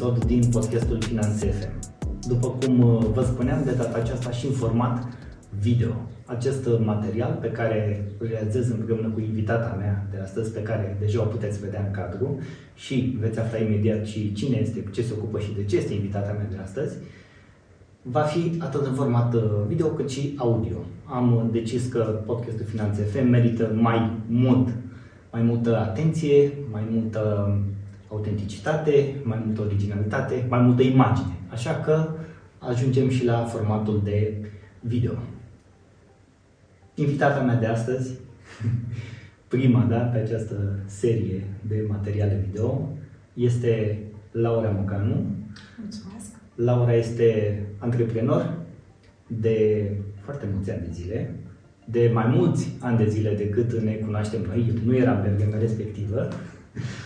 episod din podcastul Finanțe FM. După cum uh, vă spuneam, de data aceasta și în format video. Acest material pe care îl realizez împreună cu invitata mea de astăzi, pe care deja o puteți vedea în cadru și veți afla imediat și cine este, cu ce se ocupă și de ce este invitata mea de astăzi, va fi atât în format uh, video cât și audio. Am decis că podcastul Finanțe FM merită mai mult mai multă atenție, mai multă autenticitate, mai multă originalitate, mai multă imagine. Așa că ajungem și la formatul de video. Invitata mea de astăzi, prima da, pe această serie de materiale video, este Laura Mocanu. Mulțumesc! Laura este antreprenor de foarte mulți ani de zile, de mai mulți ani de zile decât ne cunoaștem noi, eu nu eram pe vremea respectivă,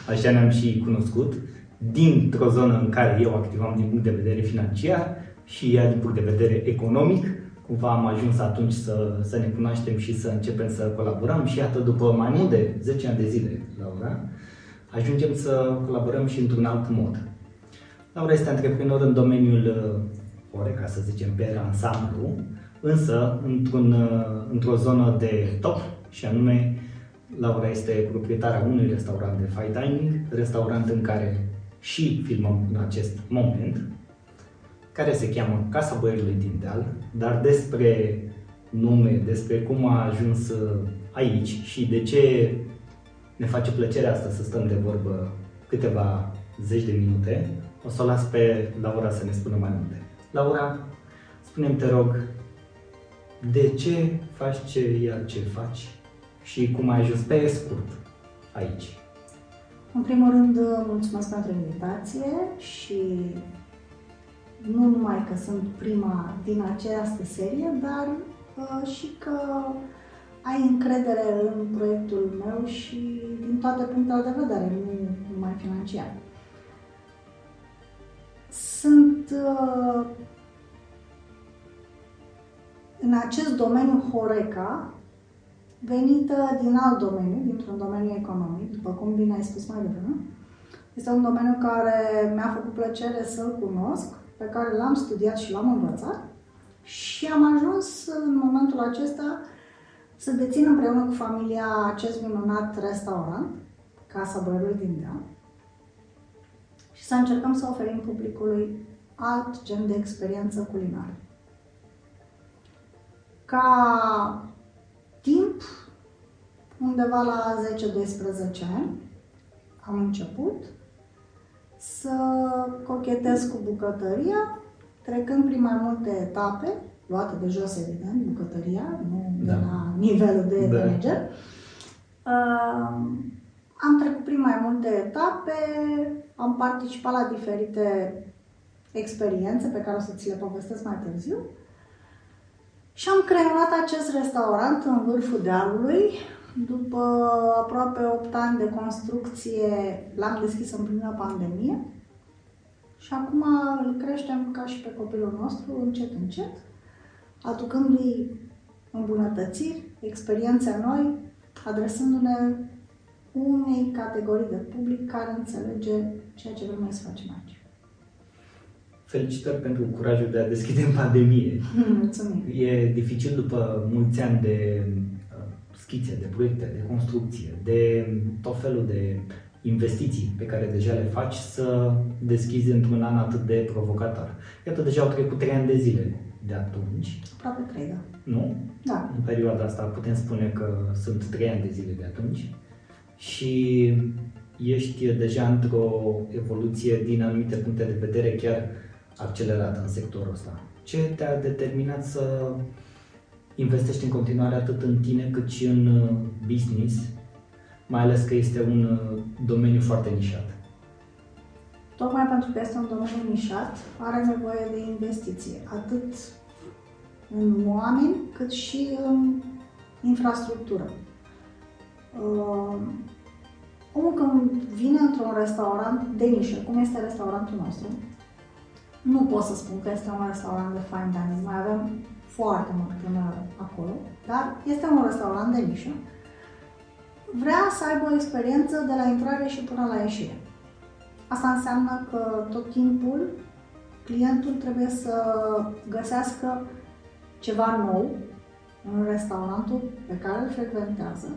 așa ne-am și cunoscut, dintr-o zonă în care eu activam din punct de vedere financiar și ea din punct de vedere economic, cumva am ajuns atunci să, să ne cunoaștem și să începem să colaborăm și iată, după mai mult de 10 ani de zile, Laura, ajungem să colaborăm și într-un alt mod. Laura este antreprenor în domeniul uh, ore, ca să zicem, pe ansamblu, însă într-un, uh, într-o zonă de top și anume Laura este proprietarea unui restaurant de fine dining, restaurant în care și filmăm în acest moment, care se cheamă Casa Băierilor din Deal, dar despre nume, despre cum a ajuns uh, aici și de ce ne face plăcerea asta să stăm de vorbă câteva zeci de minute, o să o las pe Laura să ne spună mai multe. Laura, spune-mi, te rog, de ce faci ce ce faci și cum ai ajuns pe scurt aici? În primul rând, mulțumesc pentru invitație și nu numai că sunt prima din această serie, dar uh, și că ai încredere în proiectul meu și din toate punctele de vedere, nu numai financiar. Sunt uh, în acest domeniu Horeca, venită din alt domeniu, dintr-un domeniu economic, după cum bine ai spus mai devreme. Este un domeniu care mi-a făcut plăcere să-l cunosc, pe care l-am studiat și l-am învățat și am ajuns în momentul acesta să dețin împreună cu familia acest minunat restaurant, Casa Băiului din Deal, și să încercăm să oferim publicului alt gen de experiență culinară ca timp, undeva la 10-12 ani, am început să cochetez cu bucătăria, trecând prin mai multe etape, luate de jos, evident, bucătăria, nu da. de la nivelul de da. manager. Uh, am trecut prin mai multe etape, am participat la diferite experiențe pe care o să ți le povestesc mai târziu. Și am creat acest restaurant în vârful dealului. După aproape 8 ani de construcție, l-am deschis în prima pandemie. Și acum îl creștem ca și pe copilul nostru, încet, încet, aducându-i îmbunătățiri, experiențe noi, adresându-ne unei categorii de public care înțelege ceea ce vrem să facem aici. Felicitări pentru curajul de a deschide în pandemie. Mulțumim. E dificil după mulți ani de uh, schițe, de proiecte, de construcție, de tot felul de investiții pe care deja le faci să deschizi într-un an atât de provocator. Iată, deja au trecut trei ani de zile de atunci. Aproape trei, da. Nu? Da. În perioada asta putem spune că sunt trei ani de zile de atunci și ești deja într-o evoluție din anumite puncte de vedere chiar accelerat în sectorul ăsta. Ce te-a determinat să investești în continuare atât în tine cât și în uh, business, mai ales că este un uh, domeniu foarte nișat? Tocmai pentru că este un domeniu nișat, are nevoie de investiție, atât în oameni, cât și în infrastructură. Uh, omul când vine într-un restaurant de nișă, cum este restaurantul nostru, nu pot să spun că este un restaurant de fine dining, mai avem foarte mult până acolo, dar este un restaurant de nișă. Vrea să aibă o experiență de la intrare și până la ieșire. Asta înseamnă că tot timpul clientul trebuie să găsească ceva nou în restaurantul pe care îl frecventează,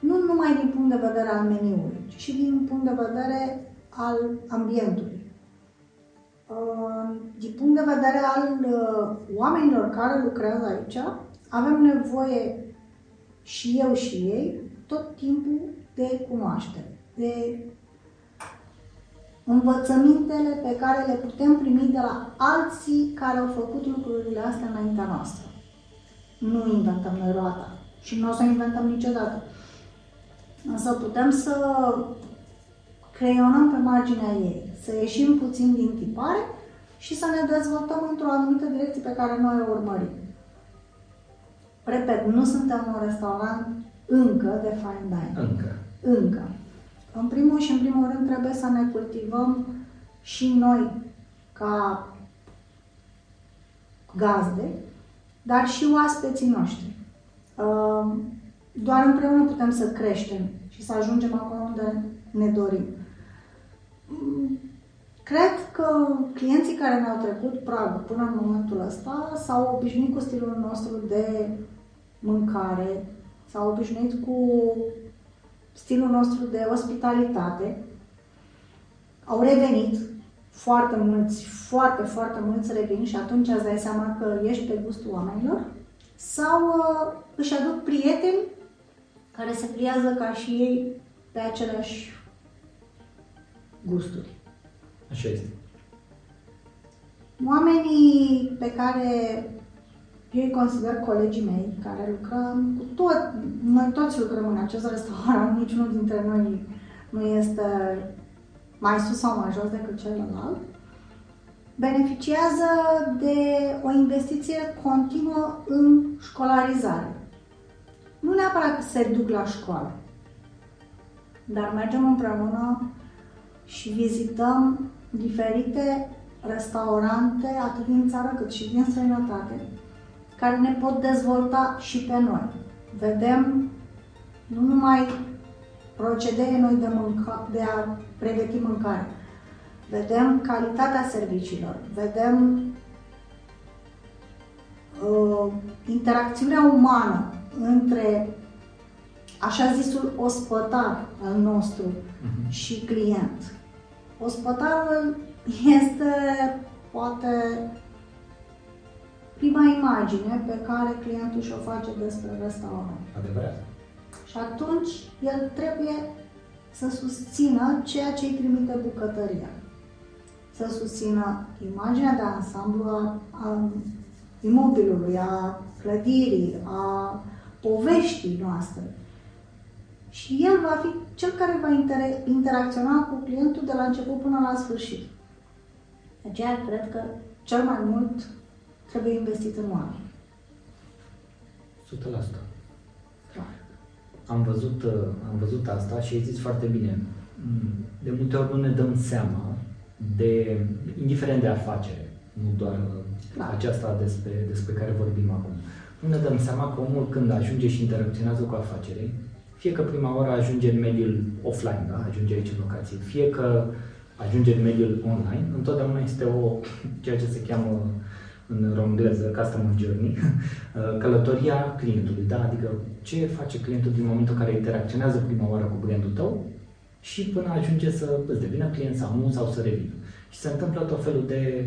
nu numai din punct de vedere al meniului, ci și din punct de vedere al ambientului. Uh, din punct de vedere al uh, oamenilor care lucrează aici, avem nevoie și eu și ei tot timpul de cunoaștere, de învățămintele pe care le putem primi de la alții care au făcut lucrurile astea înaintea noastră. Nu inventăm noi roata și nu o să inventăm niciodată. Însă putem să creionăm pe marginea ei, să ieșim puțin din tipare și să ne dezvoltăm într-o anumită direcție pe care noi o urmărim. Repet, nu suntem un restaurant încă de fine dining. Încă. Încă. În primul și în primul rând trebuie să ne cultivăm și noi ca gazde, dar și oaspeții noștri. Ehm, doar împreună putem să creștem și să ajungem acolo unde ne dorim. Mm, cred că clienții care ne-au trecut pragul până în momentul ăsta s-au obișnuit cu stilul nostru de mâncare, s-au obișnuit cu stilul nostru de ospitalitate. Au revenit foarte mulți, foarte, foarte mulți revin și atunci îți dai seama că ești pe gustul oamenilor sau uh, își aduc prieteni care se pliază ca și ei pe aceleași gusturi. Așa este. Oamenii pe care eu îi consider colegii mei care lucrăm cu tot, noi toți lucrăm în acest restaurant, niciunul dintre noi nu este mai sus sau mai jos decât celălalt, beneficiază de o investiție continuă în școlarizare. Nu neapărat că se duc la școală, dar mergem împreună și vizităm diferite restaurante, atât din țară cât și din străinătate, care ne pot dezvolta și pe noi. Vedem nu numai procedee noi de, mânca, de a pregăti mâncare, vedem calitatea serviciilor, vedem uh, interacțiunea umană între așa zisul ospătar al nostru uh-huh. și client. Ospătarul este poate prima imagine pe care clientul și-o face despre restaurant. Adevărat. Și atunci el trebuie să susțină ceea ce îi trimite bucătăria. Să susțină imaginea de ansamblu a, a imobilului, a clădirii, a poveștii noastre. Și el va fi cel care va inter- interacționa cu clientul de la început până la sfârșit. De aceea cred că cel mai mult trebuie investit în oameni. 100%. Da. Am văzut, uh, am văzut asta și ai zis foarte bine. Mm, de multe ori nu ne dăm seama de, indiferent de afacere, nu doar da. aceasta despre, despre care vorbim acum. Nu ne dăm seama că omul când ajunge și interacționează cu afacere, fie că prima oară ajunge în mediul offline, da? ajunge aici în locație, fie că ajunge în mediul online, întotdeauna este o, ceea ce se cheamă în romgleză, customer journey, călătoria clientului, da? Adică ce face clientul din momentul în care interacționează prima oară cu brandul tău și până ajunge să îți devină client sau nu, sau să revină. Și se întâmplă tot felul de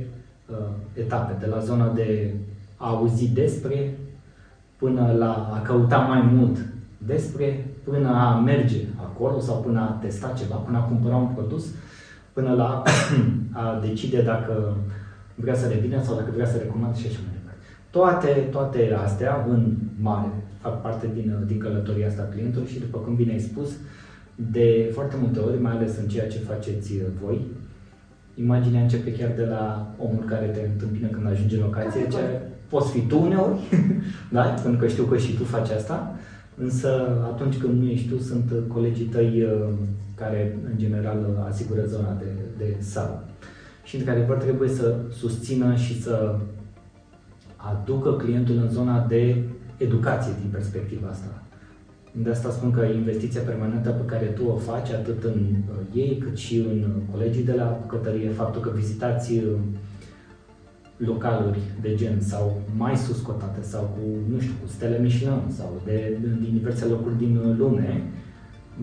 uh, etape, de la zona de a auzi despre, până la a căuta mai mult despre, până a merge acolo sau până a testa ceva, până a cumpăra un produs, până la a decide dacă vrea să revină sau dacă vrea să recomand și așa mai departe. Toate, toate astea, în mare, fac parte din, din călătoria asta clientului și după cum bine ai spus, de foarte multe ori, mai ales în ceea ce faceți voi, imaginea începe chiar de la omul care te întâmpină când ajungi în locație, ce poți fi tu uneori, da? pentru că știu că și tu faci asta, însă atunci când nu ești tu, sunt colegii tăi uh, care, în general, asigură zona de, de sală și, într-adevăr, trebuie să susțină și să aducă clientul în zona de educație din perspectiva asta. De asta spun că investiția permanentă pe care tu o faci, atât în ei, cât și în colegii de la bucătărie, faptul că vizitați localuri de gen sau mai sus cotate sau cu, nu știu, cu stele Michelin sau de, din diverse locuri din lume,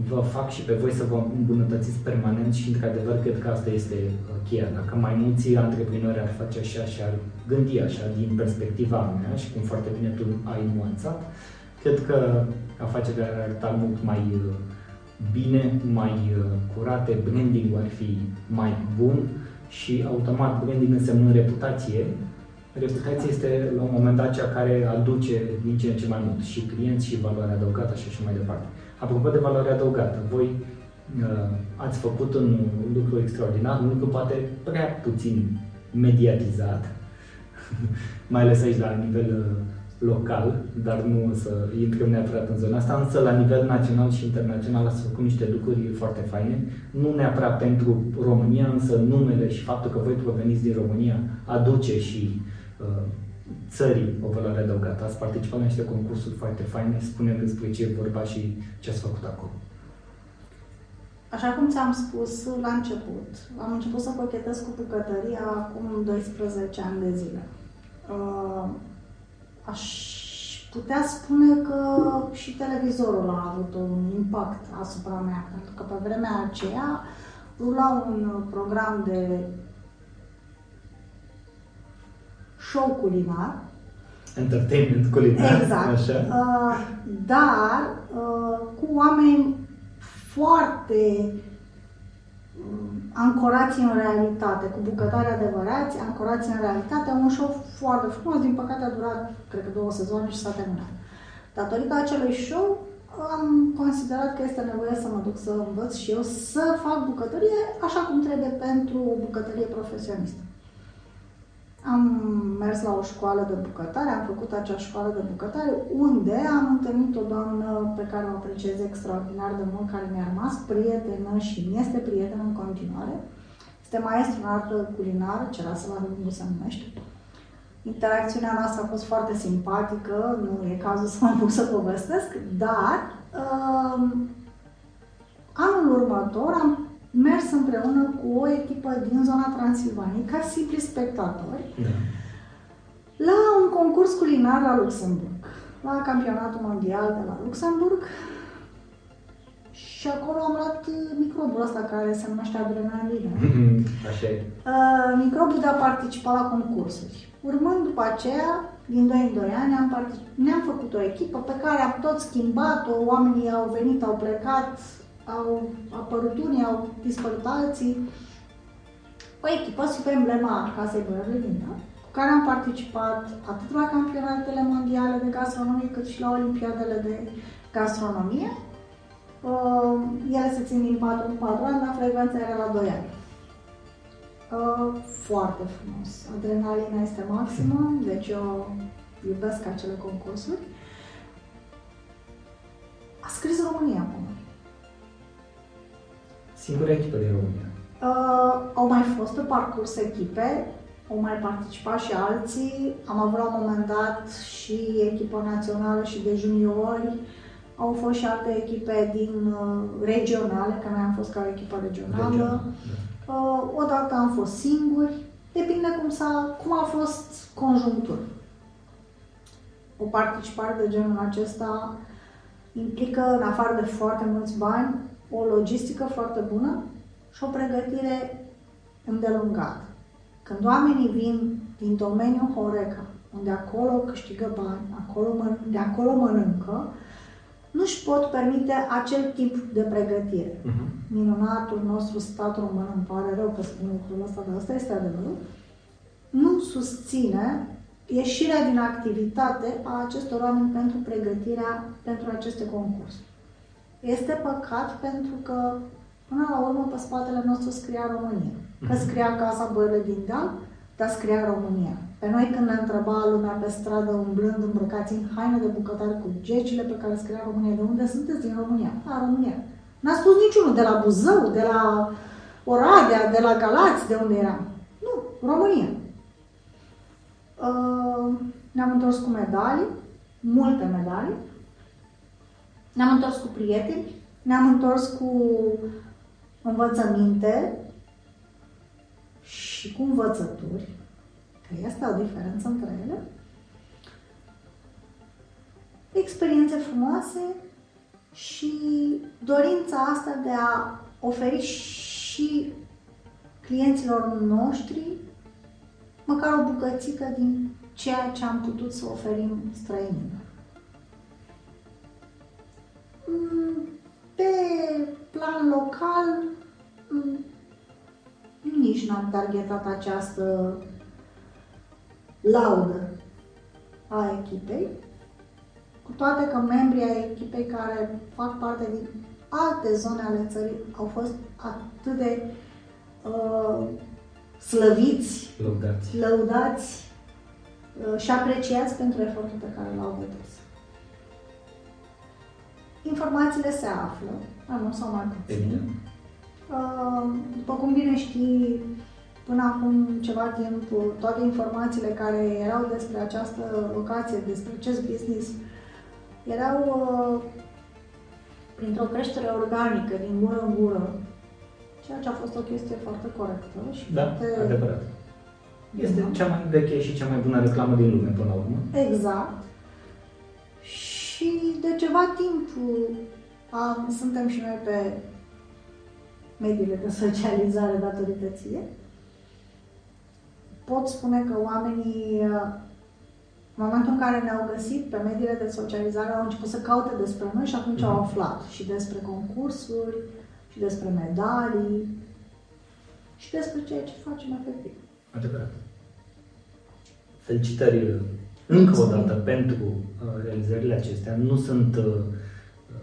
vă fac și pe voi să vă îmbunătățiți permanent și, într-adevăr, cred că asta este cheia. Dacă mai mulți antreprenori ar face așa și ar gândi așa din perspectiva mea și cum foarte bine tu ai nuanțat, cred că afacerea ar arăta mult mai uh, bine, mai uh, curate, branding ar fi mai bun și automat branding însemnând reputație. Reputația este la un moment dat cea care aduce din ce în ce mai mult și clienți și valoare adăugată și așa mai departe. Apropo de valoare adăugată, voi uh, ați făcut un lucru extraordinar, un lucru poate prea puțin mediatizat, mai ales aici la nivel uh, local, dar nu o să intrăm neapărat în zona asta, însă la nivel național și internațional ați făcut niște lucruri foarte faine, nu neapărat pentru România, însă numele și faptul că voi proveniți din România aduce și uh, țării o valoare adăugată. Ați participat la niște concursuri foarte faine, spunem despre ce e vorba și ce ați făcut acolo. Așa cum ți-am spus la început, am început să cochetez cu bucătăria acum 12 ani de zile. Uh, aș putea spune că și televizorul a avut un impact asupra mea, pentru că pe vremea aceea rula un program de show culinar. Entertainment culinar. Exact. Așa. Uh, dar uh, cu oameni foarte uh, ancorați în realitate, cu bucătari adevărați, ancorați în realitate, un show foarte frumos, din păcate a durat, cred că două sezoane și s-a terminat. Datorită acelui show, am considerat că este nevoie să mă duc să învăț și eu să fac bucătărie așa cum trebuie pentru o bucătărie profesionistă. Am mers la o școală de bucătare, am făcut acea școală de bucătare, unde am întâlnit o doamnă pe care o apreciez extraordinar de mult, care mi-a rămas prietenă și mi este prietenă în continuare. Este maestru în artă culinară, Cerasela Râmbu se numește. Interacțiunea noastră a fost foarte simpatică, nu e cazul să mă duc să povestesc, dar uh, anul următor am mers împreună cu o echipă din zona Transilvaniei, ca simpli spectatori, da. la un concurs culinar la Luxemburg, la campionatul mondial de la Luxemburg. Și acolo am luat microbul ăsta care se numește adrenalină. Așa e. Uh, microbul de a participa la concursuri. Urmând după aceea, din 2 în 2 ani, am particip... ne-am făcut o echipă pe care am tot schimbat-o, oamenii au venit, au plecat, au apărut unii, au dispărut alții. O echipă sub emblema Casei Bărălină, cu care am participat atât la campionatele mondiale de gastronomie, cât și la olimpiadele de gastronomie. Uh, ele se țin din 4 în 4 ani, dar frecvența era la 2 ani. Uh, foarte frumos. Adrenalina este maximă, deci eu iubesc acele concursuri. A scris România acum. Singura echipă din România. Uh, au mai fost pe parcurs echipe, au mai participat și alții. Am avut la un moment dat și echipă națională și de juniori. Au fost și alte echipe din uh, regionale, că noi am fost ca o echipă regională. Regional, da. uh, odată am fost singuri. Depinde cum, s-a, cum a fost conjunctura. O participare de genul acesta implică, în afară de foarte mulți bani, o logistică foarte bună și o pregătire îndelungată. Când oamenii vin din domeniul Horeca, unde acolo câștigă bani, acolo mănâncă, de acolo mănâncă, nu își pot permite acel tip de pregătire. Uh-huh. Minunatul nostru stat român, îmi pare rău că spun lucrul ăsta, dar ăsta este adevărul, nu susține ieșirea din activitate a acestor oameni pentru pregătirea pentru aceste concursuri. Este păcat pentru că, până la urmă, pe spatele nostru scria România. Că mhm. scria Casa Boile din Deal, dar scria România. Pe noi când ne întreba lumea pe stradă, umblând, îmbrăcați în haine de bucătari cu gecile pe care scria România, de unde sunteți? Din România. Da, România. N-a spus niciunul, de la Buzău, de la Oradea, de la Galați, de unde eram. Nu, România. Uh, ne-am întors cu medalii, multe medalii, Ne-am întors cu prieteni, ne-am întors cu învățăminte și cu învățături, că este o diferență între ele, experiențe frumoase și dorința asta de a oferi și clienților noștri măcar o bucățică din ceea ce am putut să oferim străinilor. Mm, pe plan local, mm, nici n-am targetat această laudă a echipei, cu toate că membrii ai echipei care fac parte din alte zone ale țării au fost atât de uh, slăviți, lăudați, lăudați uh, și apreciați pentru efortul pe care l-au depus. Informațiile se află, mai mult sau mai puțin. Evident. Uh, după cum bine știi, până acum ceva timp, toate informațiile care erau despre această locație, despre acest business, erau uh, printr-o creștere organică, din gură în gură, ceea ce a fost o chestie foarte corectă și Da, foarte... adevărat. Este cea mai veche și cea mai bună reclamă din lume, până la urmă. Exact. Și de ceva timp am, suntem și noi pe mediile de socializare datorită ție. Pot spune că oamenii, în momentul în care ne-au găsit pe mediile de socializare, au început să caute despre noi și atunci au aflat și despre concursuri, și despre medalii, și despre ceea ce facem efectiv. Adevărat. Felicitări încă o dată pentru uh, realizările acestea. Nu sunt uh,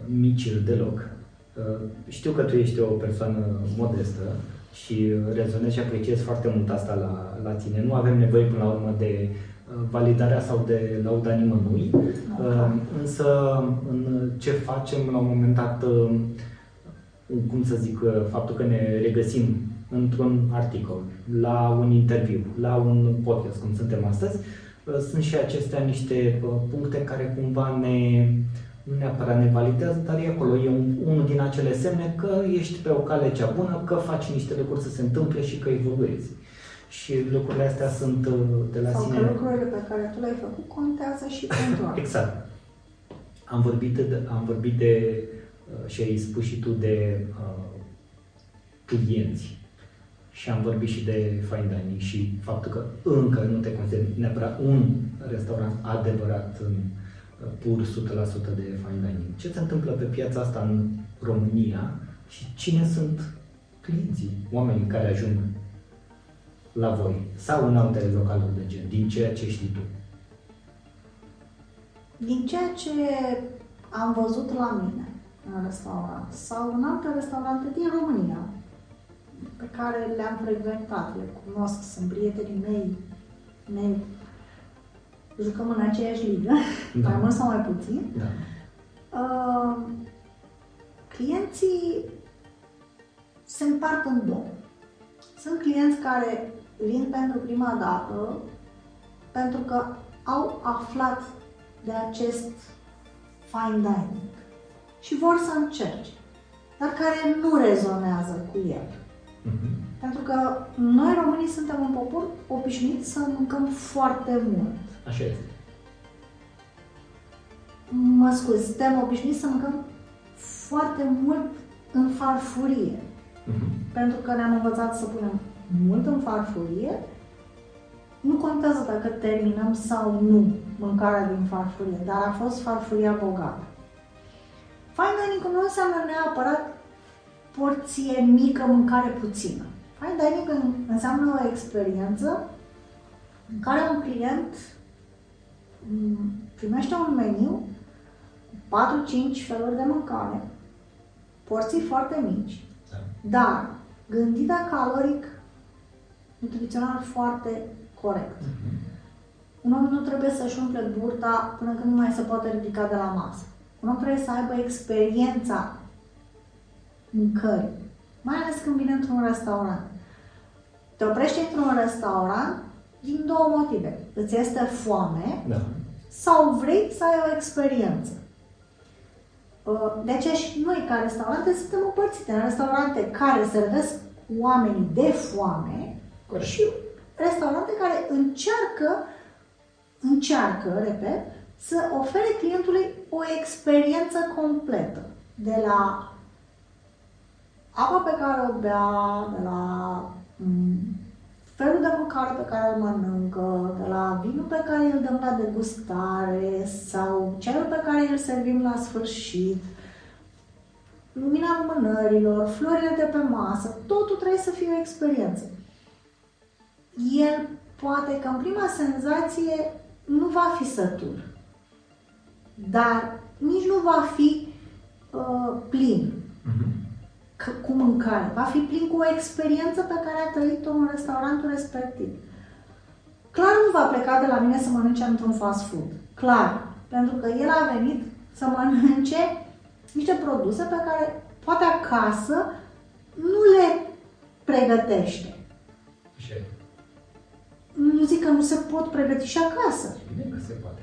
mici deloc. Uh, știu că tu ești o persoană modestă și rezonez și apreciez foarte mult asta la, la tine. Nu avem nevoie până la urmă de validarea sau de lauda nimănui, Okay. însă în ce facem la un moment dat, cum să zic, faptul că ne regăsim într-un articol, la un interviu, la un podcast, cum suntem astăzi, sunt și acestea niște puncte care cumva ne, nu neapărat ne validează, dar e acolo, e un, unul din acele semne că ești pe o cale cea bună, că faci niște lucruri să se întâmple și că evoluezi. Și lucrurile astea sunt uh, de la Sau sine. că lucrurile pe care tu le-ai făcut contează și pentru alții. Exact. Am vorbit de, am vorbit de uh, și ai spus și tu de uh, clienți și am vorbit și de fine dining și faptul că încă nu te consideri neapărat un restaurant adevărat în uh, pur 100% de fine dining. Ce se întâmplă pe piața asta în România și cine sunt clienții, oamenii care ajung la voi sau în alte localuri de gen, din ceea ce știi tu? Din ceea ce am văzut la mine în restaurant sau în alte restaurante din România, pe care le-am frecventat, le cunosc, sunt prietenii mei, ne jucăm în aceeași ligă, Da. mai mult sau mai puțin. Da. Uh, clienții se împart în două. Sunt clienți care vin pentru prima dată pentru că au aflat de acest fine dining și vor să încerce, dar care nu rezonează cu el. Mhm. Pentru că noi românii suntem un popor obișnuit să mâncăm foarte mult. Așa este. Mă scuz, suntem obișnuiți să mâncăm foarte mult în farfurie. Mhm. Pentru că ne-am învățat să punem mult în farfurie, nu contează dacă terminăm sau nu mâncarea din farfurie, dar a fost farfuria bogată. Fine dining nu înseamnă neapărat porție mică, mâncare puțină. Fine dining înseamnă o experiență în care un client mm, primește un meniu cu 4-5 feluri de mâncare, porții foarte mici, Da. dar gândită caloric, nutrițional foarte corect. Mhm. Un om nu trebuie să-și umple burta până când nu mai se poate ridica de la masă. Un om trebuie să aibă experiența mâncării, mai ales când vine într-un restaurant. Te oprești într-un restaurant din două motive. Îți este foame Da. sau vrei să ai o experiență. Uh, de aceea și noi, ca restaurante, suntem împărțite în restaurante care servesc oamenii de foame Corect. și restaurante care încearcă, încearcă, repet, să ofere clientului o experiență completă. De la apa pe care o bea, de la mm, felul de mâncare pe care îl mănâncă, de la vinul pe care îl dăm la degustare sau cel pe care îl servim la sfârșit, lumina lumânărilor, florile de pe masă, totul trebuie să fie o experiență. El poate că în prima senzație nu va fi sătul, dar nici nu va fi uh, plin Mhm. că, cu mâncare. Va fi plin cu o experiență pe care a trăit-o în restaurantul respectiv. Clar nu va pleca de la mine să mănânce într-un fast food. Clar. Pentru că el a venit să mănânce niște produse pe care poate acasă nu le pregătește. Așa e. Nu zic că nu se pot pregăti și acasă. Bine că se poate.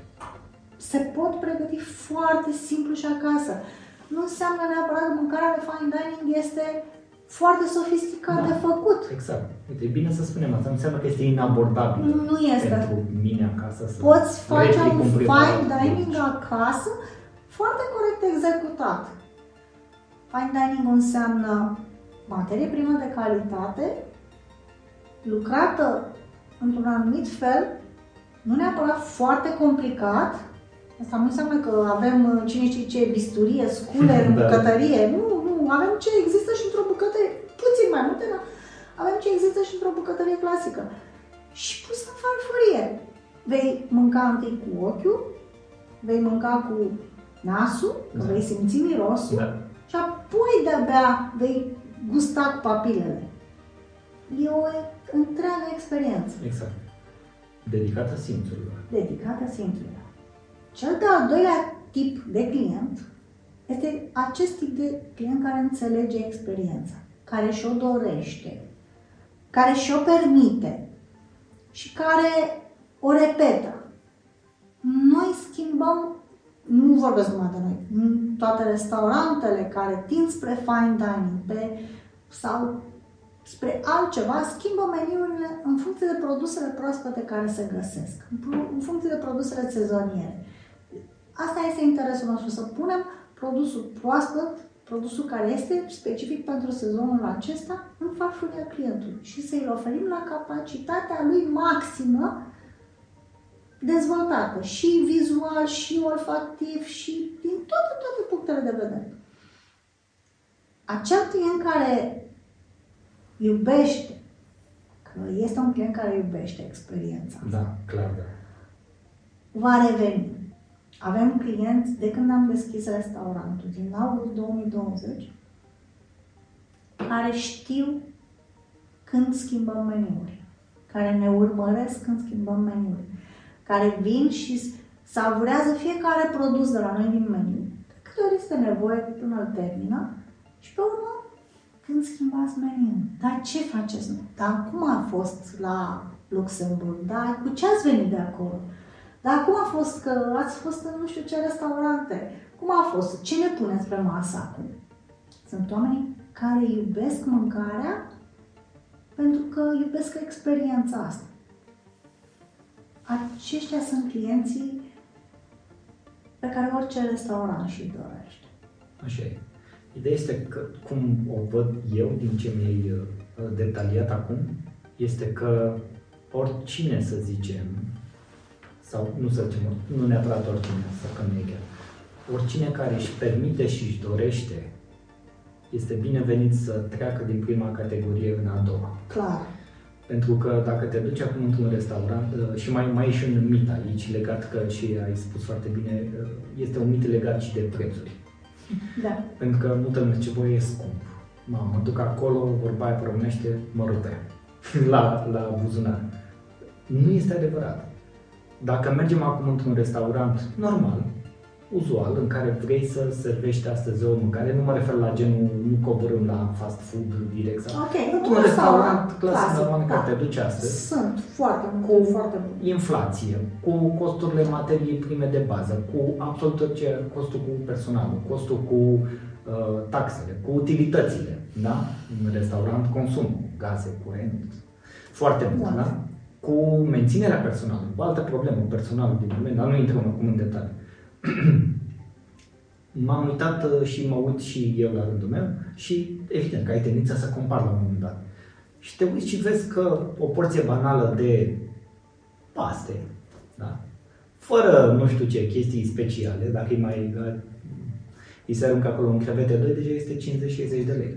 Se pot pregăti foarte simplu și acasă. Nu înseamnă neapărat că mâncarea de fine dining este foarte sofisticat Da. de făcut. Exact. Uite, e bine să spunem asta. Nu înseamnă că este inabordabil. Nu este. Pentru mine acasă să Poți face replic un prima fine dată. dining acasă foarte corect executat. Fine dining înseamnă materie primă de calitate, lucrată într-un anumit fel, nu neapărat foarte complicat. Asta nu înseamnă că avem uh, cine știe ce bisturie, scule în Da. bucătărie. Nu, nu, avem ce există și într-o bucătărie, puțin mai multe, dar avem ce există și într-o bucătărie clasică. Și pus în farfurie. Vei mânca întâi cu ochiul, vei mânca cu nasul, că Da. vei simți mirosul Da. și apoi de-abia vei gusta cu papilele. E o întreagă experiență Exact. Dedicată simțurilor. dedicată simțurilor. Cel de-al doilea tip de client este acest tip de client care înțelege experiența, care și-o dorește, care și-o permite și care o repetă. Noi schimbăm, nu vorbesc numai de noi, în toate restaurantele care tind spre fine dining pe, sau spre altceva, schimbă meniurile în funcție de produsele proaspete care se găsesc, în fu- în funcție de produsele sezoniere. Asta este interesul nostru, să punem produsul proaspăt, produsul care este specific pentru sezonul acesta, în farfuria clientului și să-i oferim la capacitatea lui maximă dezvoltată și vizual, și olfactiv, și din toate, toate punctele de vedere. Acel client care iubește, că este un client care iubește experiența, Da, clar, da. va reveni. Avem clienți de când am deschis restaurantul, din august 2020, care știu când schimbăm meniuri, care ne urmăresc când schimbăm meniuri, care vin și savurează fiecare produs de la noi din meniu. De câte ori este nevoie până îl termină și pe urmă când schimbați meniul. Dar ce faceți? Dar cum a fost la Luxemburg? Dar cu ce ați venit de acolo? Dar cum a fost că ați fost în nu știu ce restaurante? Cum a fost? Ce ne puneți pe masă acum? Sunt oameni care iubesc mâncarea pentru că iubesc experiența asta. Aceștia sunt clienții pe care orice restaurant și dorește. Așa e. Ideea este că, cum o văd eu, din ce mi-ai uh, detaliat acum, este că oricine, să zicem, sau nu să zicem, nu neapărat oricine, să că nu e chiar, oricine care își permite și își dorește, este binevenit să treacă din prima categorie în a doua. Clar. Pentru că dacă te duci acum într-un restaurant uh, și mai, mai e și un mit aici legat că și ai spus foarte bine, uh, este un mit legat și de prețuri. Da. Pentru că multă lume zice, băi, e scump. Mă, mă duc acolo, vorba aia pe românește, mă rupe la, la buzunar. Nu este adevărat. Dacă mergem acum într-un restaurant normal, uzual în care vrei să servești astăzi o mâncare, nu mă refer la genul, nu coborâm la fast food direct sau Ok, un restaurant clasic clasic, normal în care da. te duci astăzi. Sunt foarte cu bune, foarte bune. inflație, cu costurile materiei prime de bază, cu absolut tot ce, costul cu personalul, costul cu uh, taxele, cu utilitățile, da? În restaurant consum, gaze, curent, foarte mult, Da. Da? Cu menținerea personalului, cu altă problemă, personalul din moment, dar nu intrăm acum în detalii. M-am uitat uh, și mă uit și eu la rândul meu și evident că ai tendința să compari la un moment dat. Și te uiți și vezi că o porție banală de paste, da? fără nu știu ce chestii speciale, dacă îi mai îi se aruncă acolo un crevete 2, deja este 50-60 de lei.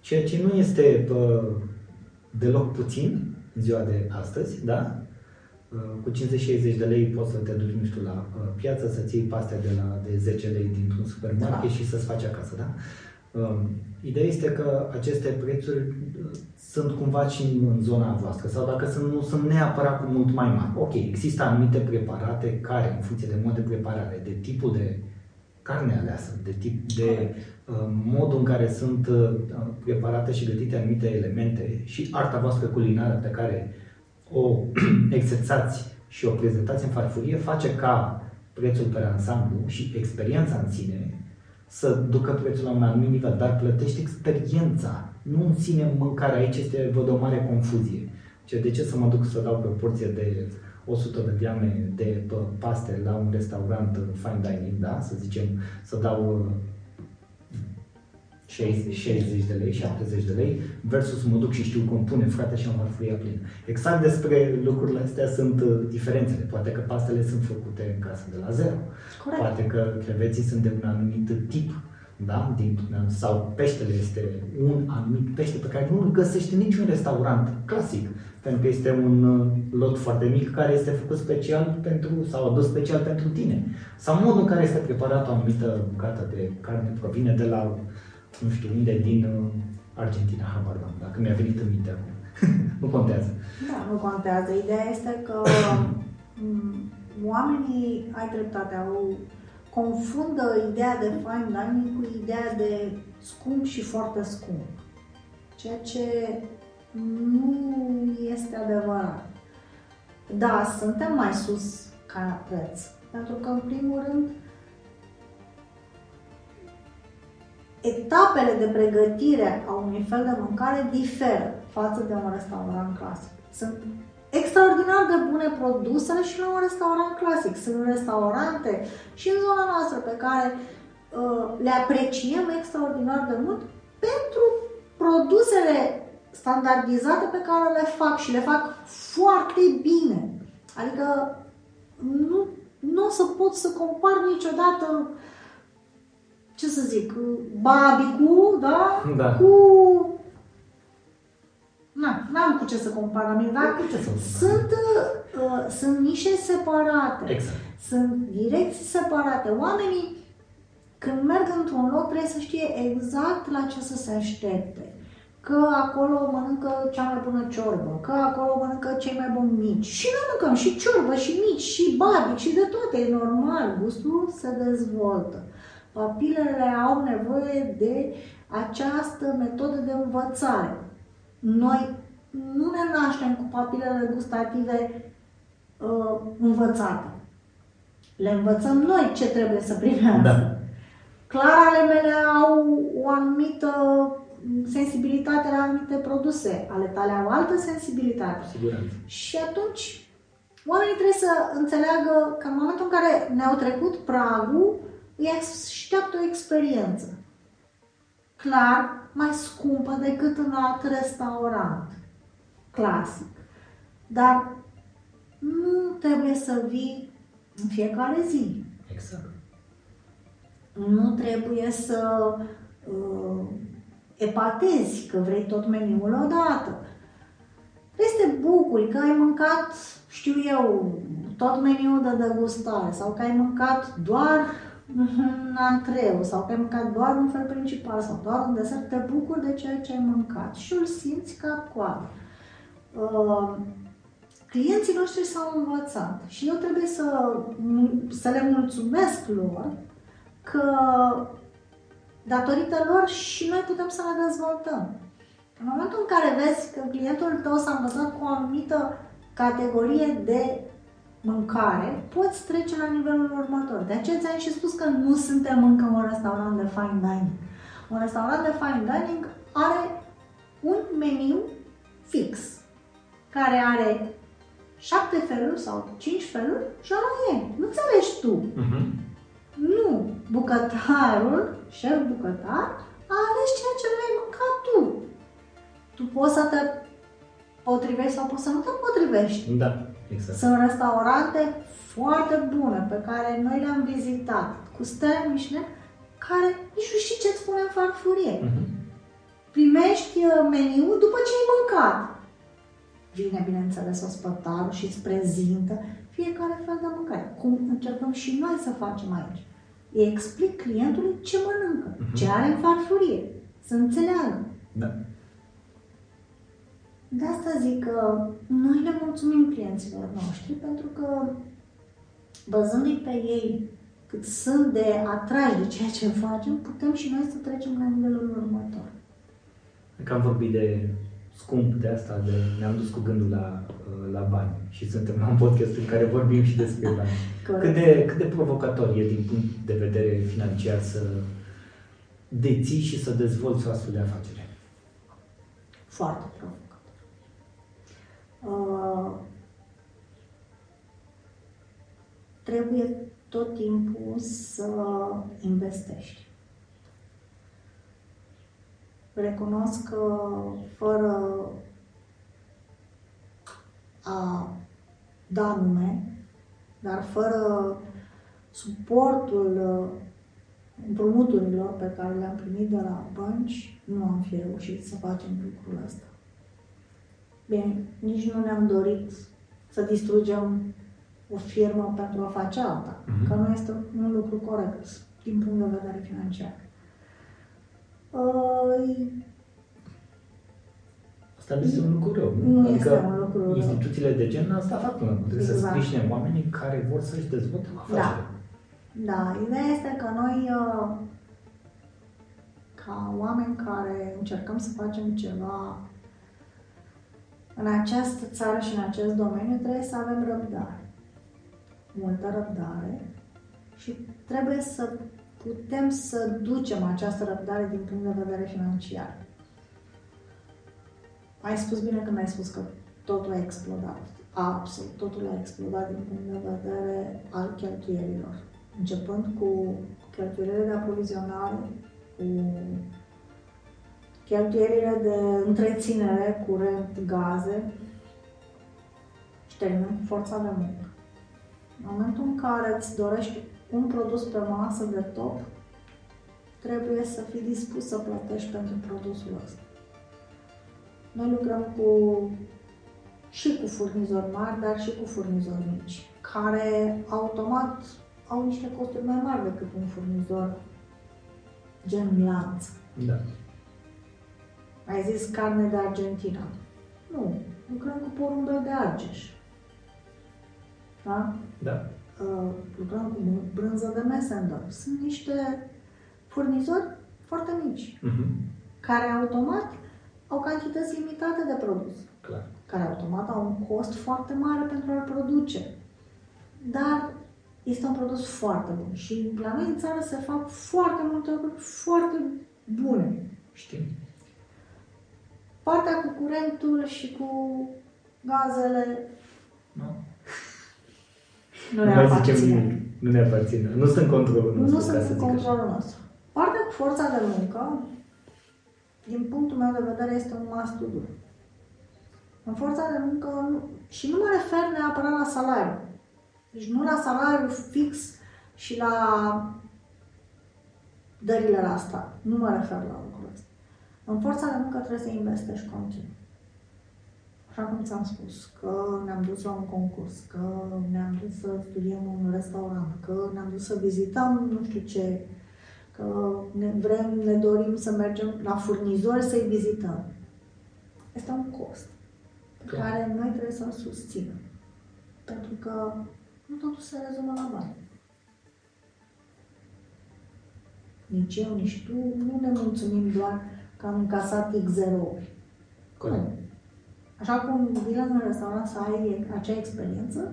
Ceea ce nu este bă, deloc puțin în ziua de astăzi, da? Cu 50-60 de lei poți să te duci, nu știu, la uh, piață, să-ți iei paste de la de 10 lei dintr-un supermarket Da. și să-ți faci acasă, da? Um, Ideea este că aceste prețuri uh, sunt cumva și în, în zona voastră sau dacă sunt, nu sunt neapărat cu mult mai mari. Ok, există anumite preparate care, în funcție de mod de preparare, de tipul de carne aleasă, de tip de uh, modul în care sunt uh, preparate și gătite anumite elemente și arta voastră culinară pe care o exersați și o prezentați în farfurie face ca prețul pe ansamblu și experiența în sine să ducă prețul la un anumit nivel, dar plătești experiența, nu în sine mâncarea. Aici este, văd o mare confuzie. Ce, de ce să mă duc să dau pe o porție de 100 de grame de pă, paste la un restaurant uh, fine dining, da? să zicem, să dau uh, 60, 60 de lei, 70 de lei, versus mă duc și știu cum pune frate și am farfuria plină. Exact despre lucrurile astea sunt uh, diferențele. Poate că pastele sunt făcute în casă de la zero. Corect. Poate că creveții sunt de un anumit tip, da? Din, sau peștele este un anumit pește pe care nu îl găsești în niciun restaurant clasic, pentru că este un uh, lot foarte mic care este făcut special pentru, sau adus special pentru tine. Sau modul în care este preparat o anumită bucată de carne provine de la, nu știu unde, din uh, Argentina, habar n-am, dacă mi-a venit în minte acum. nu contează. Da, nu contează. Ideea este că m, oamenii, ai dreptate, au, confundă ideea de fine dining cu ideea de scump și foarte scump. Ceea ce nu este adevărat. Da, suntem mai sus ca preț. Pentru că, în primul rând, etapele de pregătire a unui fel de mâncare diferă față de un restaurant clasic. Sunt extraordinar de bune produsele și la un restaurant clasic. Sunt restaurante și în zona noastră pe care uh, le apreciem extraordinar de mult pentru produsele standardizate pe care le fac și le fac foarte bine. Adică nu, nu o să pot să compar niciodată ce să zic, Babicu, da? Da. Cu... Na, n-am cu ce să compar la mine, dar Ce să sunt, uh, sunt nișe separate. Exact. Sunt direcții separate. Oamenii, când merg într-un loc, trebuie să știe exact la ce să se aștepte. Că acolo mănâncă cea mai bună ciorbă, că acolo mănâncă cei mai buni mici. Și noi mâncăm și ciorbă, și mici, și barbic, și de toate. E normal, gustul se dezvoltă. Papilele au nevoie de această metodă de învățare. Noi nu ne naștem cu papilele gustative uh, învățate. Le învățăm noi ce trebuie să primească. Da. Clar, ale mele au o anumită sensibilitate la anumite produse, ale tale au altă sensibilitate. Siguranță. Și atunci oamenii trebuie să înțeleagă că în momentul în care ne-au trecut pragul, îi așteaptă o experiență. Clar, mai scumpă decât în alt restaurant clasic. Dar nu trebuie să vii în fiecare zi. Exact. Nu trebuie să uh, epatezi că vrei tot meniul odată. Trebuie să te bucuri că ai mâncat, știu eu, tot meniul de degustare sau că ai mâncat doar în antreu sau că ai mâncat doar un fel principal sau doar un desert, te bucuri de ceea ce ai mâncat și îl simți ca coadă. Uh, clienții noștri s-au învățat și eu trebuie să, să le mulțumesc lor că datorită lor și noi putem să ne dezvoltăm. În momentul în care vezi că clientul tău s-a învățat cu o anumită categorie de mâncare, poți trece la nivelul următor. De aceea ți-am și spus că nu suntem încă un restaurant de fine dining. Un restaurant de fine dining are un meniu fix, care are șapte feluri sau cinci feluri și ăla e. Nu înțelegi tu. Uh-huh. Nu. Bucătarul, șef bucătar, a ales ceea ce vrei mânca tu. Tu poți să te potrivești sau poți să nu te potrivești. Da, exact. Sunt restaurante foarte bune pe care noi le-am vizitat cu stele Michelin care nici nu știi ce-ți spune în farfurie. Uh-huh. Primești uh, meniul după ce ai mâncat. Vine, bineînțeles, ospătarul și îți prezintă fiecare fel de mâncare. Cum încercăm și noi să facem aici. Îi explic clientului ce mănâncă, uh-huh. ce are în farfurie, să înțeleagă. Da. De asta zic că noi le mulțumim clienților noștri pentru că bazându-i pe ei cât sunt de atrași de ceea ce facem, putem și noi să trecem la nivelul următor. Că am vorbit de scump de asta, de ne-am dus cu gândul la, la bani și suntem la un podcast în care vorbim și despre bani. Cât de, cât de provocator e din punct de vedere financiar să deții și să dezvolți o astfel de afacere? Foarte provocator. Uh, trebuie tot timpul să investești. Recunosc că fără a da nume, dar fără suportul împrumuturilor pe care le-am primit de la bănci, nu am fi reușit să facem lucrul ăsta. Bine, nici nu ne-am dorit să distrugem o firmă pentru a face alta, mm-hmm. că nu este un lucru corect din punct de vedere financiar. Uh, Asta nu este un lucru rău. Nu adică este un lucru rău. instituțiile de gen asta fac până Trebuie exact. să sprijine oamenii care vor să-și dezvolte afacerea. Da. Da, ideea este că noi, uh, ca oameni care încercăm să facem ceva în această țară și în acest domeniu, trebuie să avem răbdare. Multă răbdare și trebuie să putem să ducem această răbdare din punct de vedere financiar. Ai spus bine când ai spus că totul a explodat. Absolut, totul a explodat din punct de vedere al cheltuielilor. Începând cu cheltuielile de aprovizionare, cu cheltuielile de întreținere, curent, gaze și terminăm cu forța de muncă. În momentul în care îți dorești un produs pe masă de top, trebuie să fii dispus să plătești pentru produsul ăsta. Noi lucrăm cu și cu furnizori mari, dar și cu furnizori mici, care automat au niște costuri mai mari decât un furnizor gen lanț. Da. Ai zis carne de Argentina. Nu, lucrăm cu porumbel de Argeș. Da? Da. Uh, lucrăm cu brânză de Messendorf. Sunt niște furnizori foarte mici, uh-huh. care automat au cantități limitate de produs. Clar. Care automat au un cost foarte mare pentru a-l produce. Dar este un produs foarte bun și la noi în țară se fac foarte multe lucruri foarte bune. Știm. Partea cu curentul și cu gazele nu, nu ne aparține. Nu ne aparține. Nu sunt controlul nostru. Nu sunt controlul nostru. Partea cu forța de muncă, din punctul meu de vedere, este un must to do. În forța de muncă, nu, și nu mă refer neapărat la salariu. Deci nu la salariu fix și la dările la asta. Nu mă refer la lucrul ăsta. În forța de muncă trebuie să investești continuu. Așa cum ți-am spus, că ne-am dus la un concurs, că ne-am dus să studiem un restaurant, că ne-am dus să vizităm nu știu ce, că ne vrem, ne dorim să mergem la furnizori să-i vizităm. Este un cost. Pe care noi trebuie să-l susținem. Pentru că nu totul se rezumă la bani. Nici eu, nici tu nu ne mulțumim doar că am încasat X zerouri. Corect. Nu. Așa cum vii la un restaurant să ai acea experiență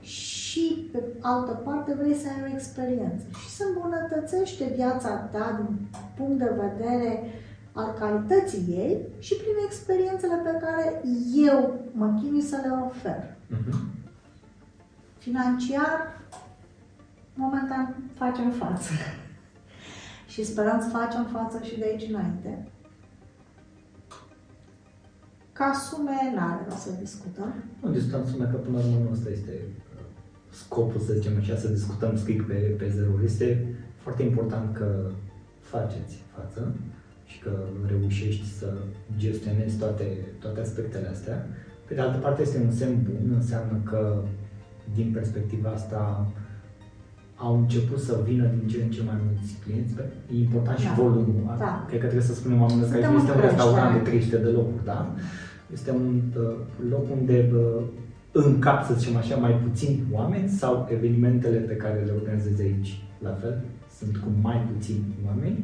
și pe altă parte vrei să ai o experiență și se îmbunătățește viața ta din punct de vedere al calității ei și prin experiențele pe care eu mă chinui să le ofer. Mhm. Financiar, momentan facem față. și sperăm să facem față și de aici înainte. Ca sume, n-are rost să discutăm. Nu discutăm sume că până la urmă nu ăsta este uh, scopul, să zicem așa, să discutăm strict pe, pe zero. Este foarte important că faceți față și că reușești să gestionezi toate, toate aspectele astea. Pe de altă parte este un semn bun, înseamnă că din perspectiva asta au început să vină din ce în ce mai mulți clienți. E important și Da. volumul. Da. Cred că trebuie să spunem oamenilor că Suntem aici nu este în un restaurant de creștere. 300 de locuri, da? Este un uh, loc unde uh, încap, să zicem așa, mai puțini oameni sau evenimentele pe care le organizezi aici, la fel, sunt cu mai puțini oameni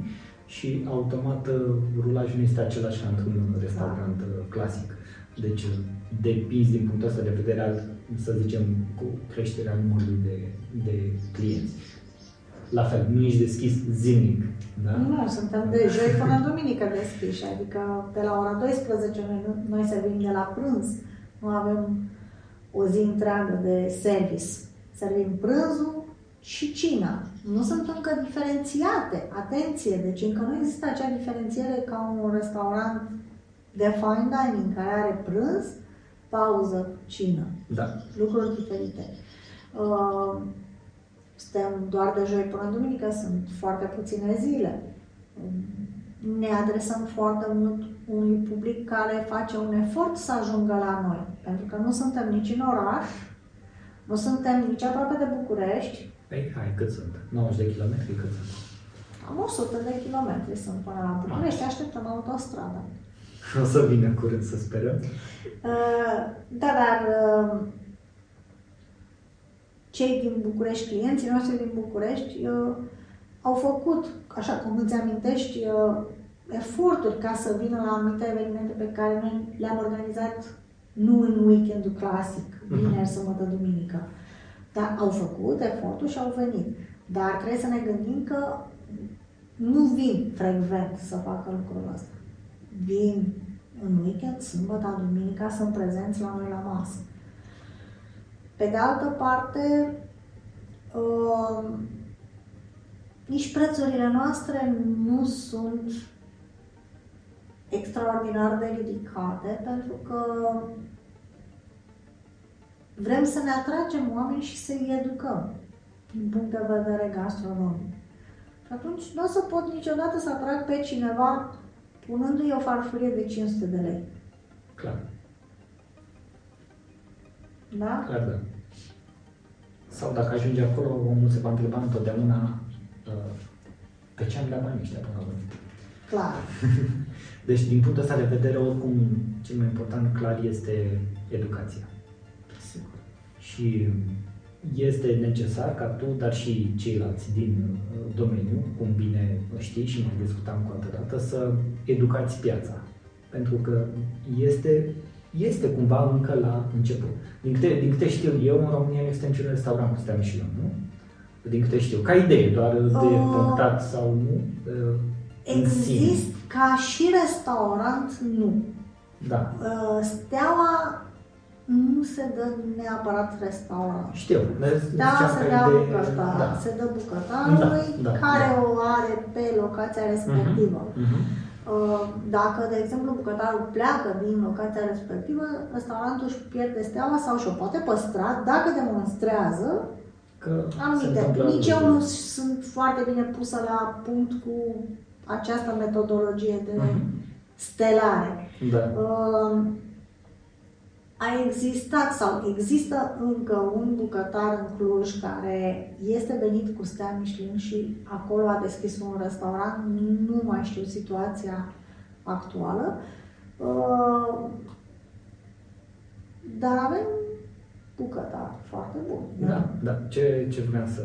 și automat uh, rulajul nu este același ca într-un restaurant uh, clasic. Deci uh, depinzi din punctul ăsta de vedere al, să zicem, cu creșterea numărului de, de clienți. La fel, nu ești deschis zilnic, da? Nu, suntem de joi până în duminică deschiși, adică de la ora 12 noi, noi servim de la prânz, nu avem o zi întreagă de service. Servim prânzul și cina. Nu sunt încă diferențiate, atenție, deci încă nu există acea diferențiere ca un restaurant de fine dining care are prânz, pauză, cină Da. lucruri diferite. Uh, Suntem doar de joi până în duminică, sunt foarte puține zile. Ne adresăm foarte mult unui public care face un efort să ajungă la noi, pentru că nu suntem nici în oraș, nu suntem nici aproape de București, Păi, hai, cât sunt? 90 de kilometri, cât sunt? am 100 de kilometri sunt până la București, așteptăm autostrada. O să vină curând, să sperăm. Uh, Da, dar uh, cei din București, clienții noștri din București, uh, au făcut, așa cum îți amintești, uh, eforturi ca să vină la anumite evenimente pe care noi le-am organizat nu în weekendul clasic, vineri, sâmbătă, duminică. Dar au făcut efortul și au venit. Dar trebuie să ne gândim că nu vin frecvent să facă lucrul ăsta. Vin în weekend, sâmbătă, duminica, sunt prezenți la noi la masă. Pe de altă parte, uh, nici prețurile noastre nu sunt extraordinar de ridicate, pentru că vrem să ne atragem oameni și să-i educăm din punct de vedere gastronomic. Și atunci nu o să pot niciodată să atrag pe cineva punându-i o farfurie de 500 de lei. Clar, Da? clar, da. Sau dacă ajunge acolo, omul se va întreba întotdeauna uh, pe ce am dat banii ăștia până la urmă. Clar. Deci, din punctul ăsta de vedere, oricum, cel mai important, clar, este educația. Sigur. Și este necesar ca tu, dar și ceilalți din uh, domeniu, cum bine știi și mai discutam cu altă dată, să educați piața. Pentru că este, este cumva încă la început. Din câte, din câte știu eu, în România nu este niciun restaurant cu stea Michelin, nu? Din câte știu. Ca idee, doar de Uh. punctat sau nu. uh, în sine. Exist ca și restaurant, nu. Da. Uh, Steaua nu se dă neapărat restaurant. Știu. dar Da, ziceam se ca dă idee, bucătar, Da. se dă bucătarului Da, da, care da. o are pe locația respectivă. Mhm. Uh, Dacă, de exemplu, bucătarul pleacă din locația respectivă, restaurantul își pierde steaua sau și-o poate păstra dacă demonstrează Că se anumite. întâmplă Nici eu lucruri. nu sunt foarte bine pusă la punct cu această metodologie de Mhm. stelare. Da. Uh, a existat sau există încă un bucătar în Cluj care este venit cu stea Michelin și acolo a deschis un restaurant, nu mai știu situația actuală, Uh, dar avem bucătar foarte bun. Da, da. Ce, ce vreau să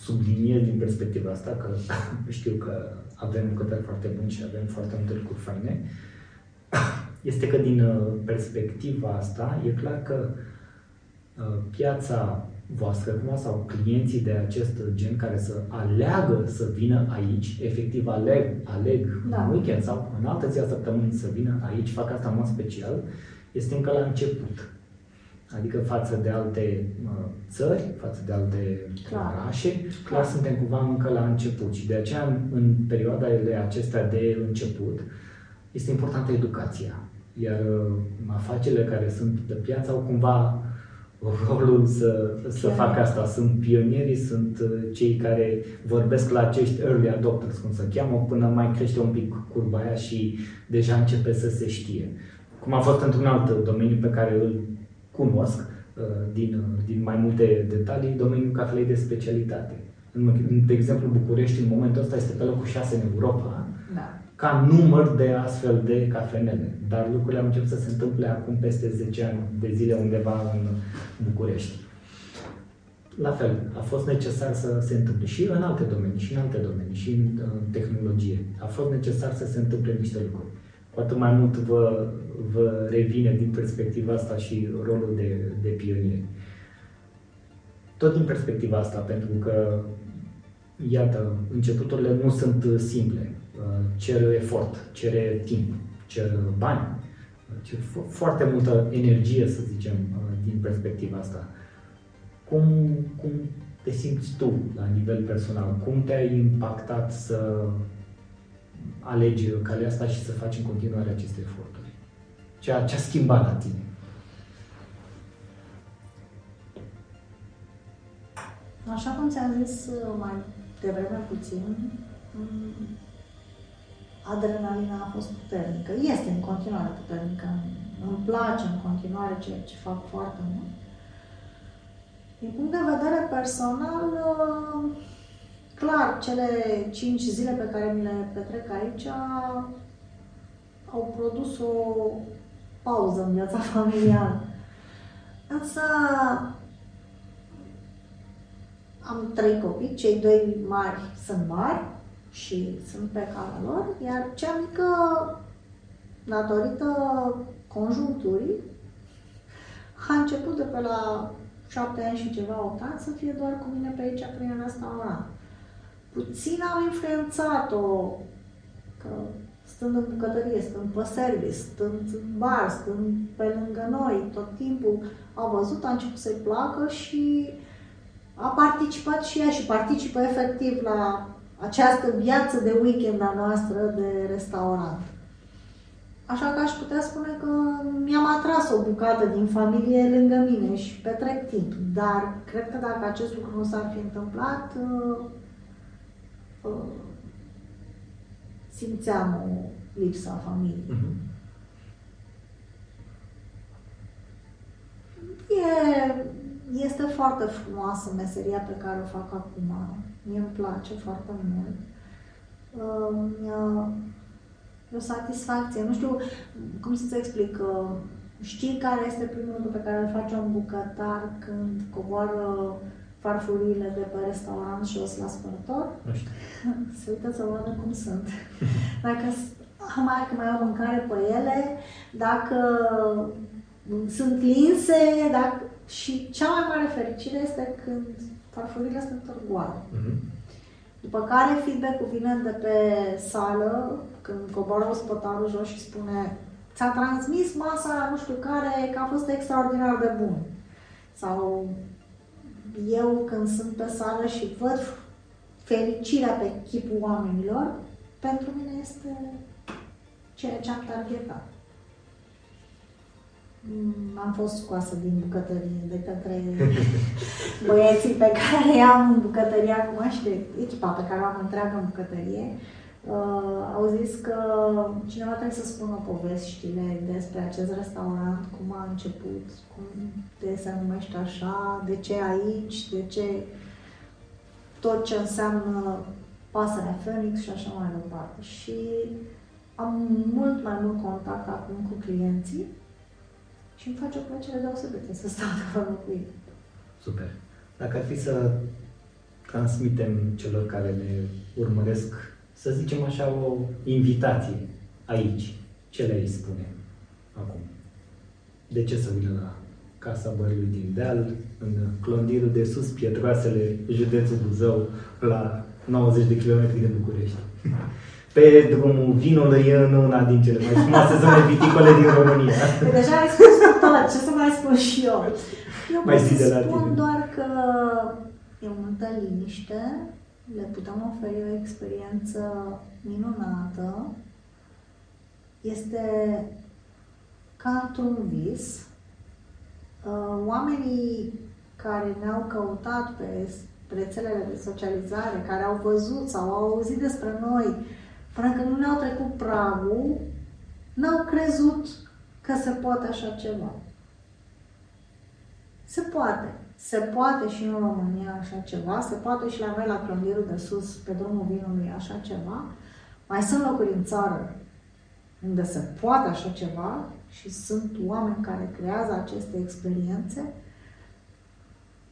subliniez din perspectiva asta, că știu că avem bucătari foarte buni și avem foarte multe lucruri faine, este că din uh, perspectiva asta e clar că uh, piața voastră cumva sau clienții de acest gen care să aleagă să vină aici, efectiv aleg, aleg da. în weekend sau în altă zi a săptămânii să vină aici, fac asta în mod special, este încă la început. Adică față de alte uh, țări, față de alte clar. orașe, clar suntem cumva încă la început și de aceea în, în perioadele acestea de început este importantă educația. Iar uh, afacerile care sunt de piață au cumva rolul să, să facă asta. Sunt pionierii, sunt uh, cei care vorbesc la acești early adopters, cum se cheamă, până mai crește un pic curba aia și deja începe să se știe. Cum a fost într-un alt domeniu pe care îl cunosc uh, din, uh, din mai multe detalii, domeniul cafelei de specialitate. De exemplu, București în momentul ăsta este pe locul 6 în Europa, da. Ca număr de astfel de cafenele. Dar lucrurile au început să se întâmple acum peste 10 ani de zile undeva în București. La fel, a fost necesar să se întâmple și în alte domenii, și în alte domenii, și în uh, tehnologie. A fost necesar să se întâmple niște lucruri cu atât mai mult vă, vă revine din perspectiva asta și rolul de, de pionier. Tot din perspectiva asta, pentru că, iată, începuturile nu sunt simple. Cer efort, cere timp, cer bani, cer foarte multă energie, să zicem, din perspectiva asta. Cum, cum te simți tu la nivel personal? Cum te-ai impactat să alegi calea asta și să faci în continuare aceste eforturi. Ce ce a schimbat la tine? Așa cum ți-am zis uh, mai devreme puțin, mm, adrenalina a fost puternică. Este în continuare puternică. Îmi place în continuare ceea ce fac foarte mult. Din punct de vedere personal, uh, clar, cele cinci zile pe care mi le petrec aici au produs o pauză în viața familială. Însă am trei copii, cei doi mari sunt mari și sunt pe calea lor, iar cea mică, datorită conjuncturii, a început de pe la șapte ani și ceva, opt ani, să fie doar cu mine pe aici prin restaurant puțin am influențat-o, că stând în bucătărie, stând pe service, stând în bar, stând pe lângă noi, tot timpul a văzut, a început să-i placă și a participat și ea și participă efectiv la această viață de weekend a noastră de restaurant. Așa că aș putea spune că mi-am atras o bucată din familie lângă mine și petrec timp. Dar cred că dacă acest lucru nu s-ar fi întâmplat, uh, simțeam o lipsa a familiei. Uh-huh. E, este foarte frumoasă meseria pe care o fac acum. Mie îmi place foarte mult. Uh, e o satisfacție. Nu știu cum să-ți explic. Uh, știi care este primul lucru pe care îl face un bucătar când coboară farfurile de pe restaurant și o la spălător. Nu știu. Se uită să vadă cum sunt. Dacă mai, că mai au mâncare pe ele, dacă sunt linse, dacă... și cea mai mare fericire este când farfurile sunt goale. Mm-hmm. După care feedback-ul vine de pe sală, când coboară ospătarul jos și spune ți-a transmis masa nu știu care că a fost extraordinar de bun. Sau eu când sunt pe sală și văd fericirea pe chipul oamenilor, pentru mine este ceea ce am targetat. Mm, am fost scoasă din bucătărie de către băieții pe care i-am în bucătărie acum și de echipa pe care o am întreagă în bucătărie uh, au zis că cineva trebuie să spună poveștile despre acest restaurant, cum a început, cum de se numește așa, de ce aici, de ce tot ce înseamnă pasărea Phoenix și așa mai departe. Și am mult mai mult contact acum cu clienții și îmi face o plăcere deosebită să stau de vorbă cu ei. Super. Dacă ar fi să transmitem celor care ne urmăresc, să zicem așa, o invitație aici, ce le-ai spune acum? De ce să vină la Casa Bărului din Deal, în clondirul de sus, Pietroasele, județul Buzău, la 90 de kilometri de București? Pe drumul vinului în una din cele mai frumoase zone viticole din România. Păi deja ai spus tot, ce să mai spun și eu? Eu Mai pot zi să de la spun tine. doar că e multă liniște, le putem oferi o experiență minunată. Este ca într-un vis. Uh, Oamenii care ne-au căutat pe rețelele de socializare, care au văzut sau au auzit despre noi, până când nu ne-au trecut pragul, n-au crezut că se poate așa ceva. Se poate. Se poate și în România așa ceva, se poate și la noi la clondirul de sus, pe drumul vinului, așa ceva. Mai sunt locuri în țară unde se poate așa ceva și sunt oameni care creează aceste experiențe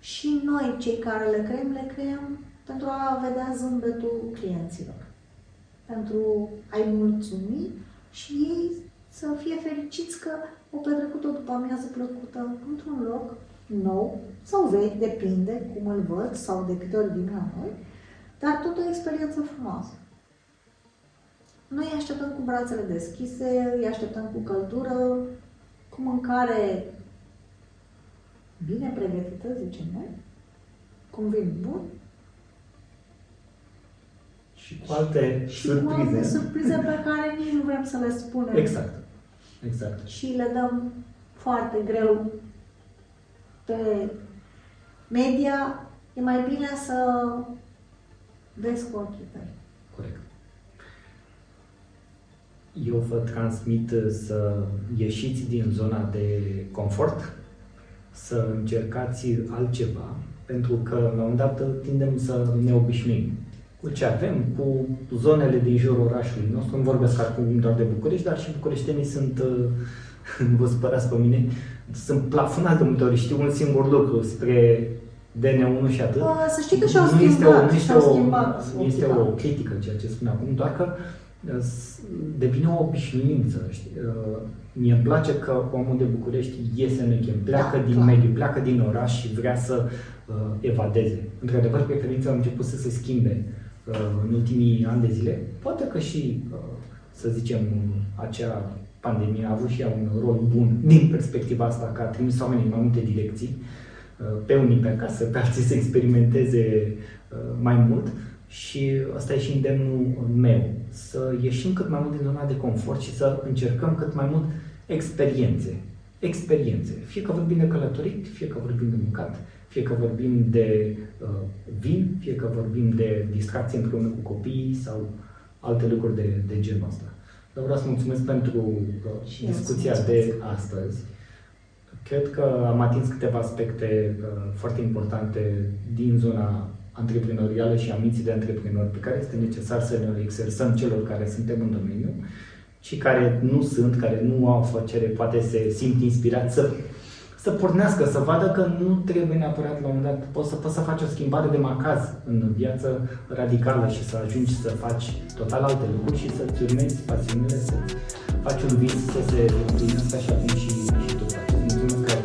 și noi, cei care le creăm, le creăm pentru a vedea zâmbetul clienților, pentru a-i mulțumi și ei să fie fericiți că au petrecut o după amiază plăcută într-un loc nou sau vechi, depinde cum îl văd sau de câte ori vin la noi, dar tot o experiență frumoasă. Noi îi așteptăm cu brațele deschise, îi așteptăm cu căldură, cu mâncare bine pregătită, zicem noi, cu un vin bun Și cu alte și cu alte surprize. surprize pe care nici nu vrem să le spunem. Exact. Exact. Și le dăm foarte greu pe media. E mai bine să vezi cu ochii tăi. Corect. Eu vă transmit uh, să ieșiți din zona de confort, să încercați altceva, pentru că la un moment dat tindem să ne obișnuim cu ce avem, cu zonele din jurul orașului nostru. Nu vorbesc acum doar de București, dar și bucureștenii sunt, uh, nu vă spărați pe mine, sunt plafonați de multe ori. Știu un singur lucru spre DN1 și atât. Bă, Să știi că și-au nu este o, schimbat, nu este și-au o, schimbat nu este ochii, o da. critică ceea ce spun acum, doar că uh, s- devine o obișnuință. Știi? Uh, Mie îmi place că omul de București iese în weekend, pleacă Da, din clar. mediu, pleacă din oraș și vrea să uh, evadeze. Într-adevăr, preferința au început să se schimbe uh, în ultimii ani de zile. Poate că și, uh, să zicem, acea pandemie a avut și ea un rol bun din perspectiva asta, că a trimis oamenii în mai multe direcții, uh, pe unii pe acasă, pe alții să experimenteze uh, mai mult și ăsta e și îndemnul meu, să ieșim cât mai mult din zona de confort și să încercăm cât mai mult experiențe. Experiențe. Fie că vorbim de călătorit, fie că vorbim de mâncat, fie că vorbim de uh, vin, fie că vorbim de distracție împreună cu copiii sau alte lucruri de, de genul ăsta. Dar vreau să mulțumesc pentru uh, Și eu îți discuția mulțumesc. de astăzi. Cred că am atins câteva aspecte uh, foarte importante din zona antreprenorială și a minții de antreprenori pe care este necesar să ne exersăm celor care suntem în domeniu și care nu sunt, care nu au afacere, poate se simt inspirați să, să pornească, să vadă că nu trebuie neapărat la un moment dat, poți să, poți să faci o schimbare de macaz în viață radicală și să ajungi să faci total alte lucruri și să-ți urmezi pasiunile, să faci un vis să se împlinească așa cum și, și tu faci. Mulțumesc că ai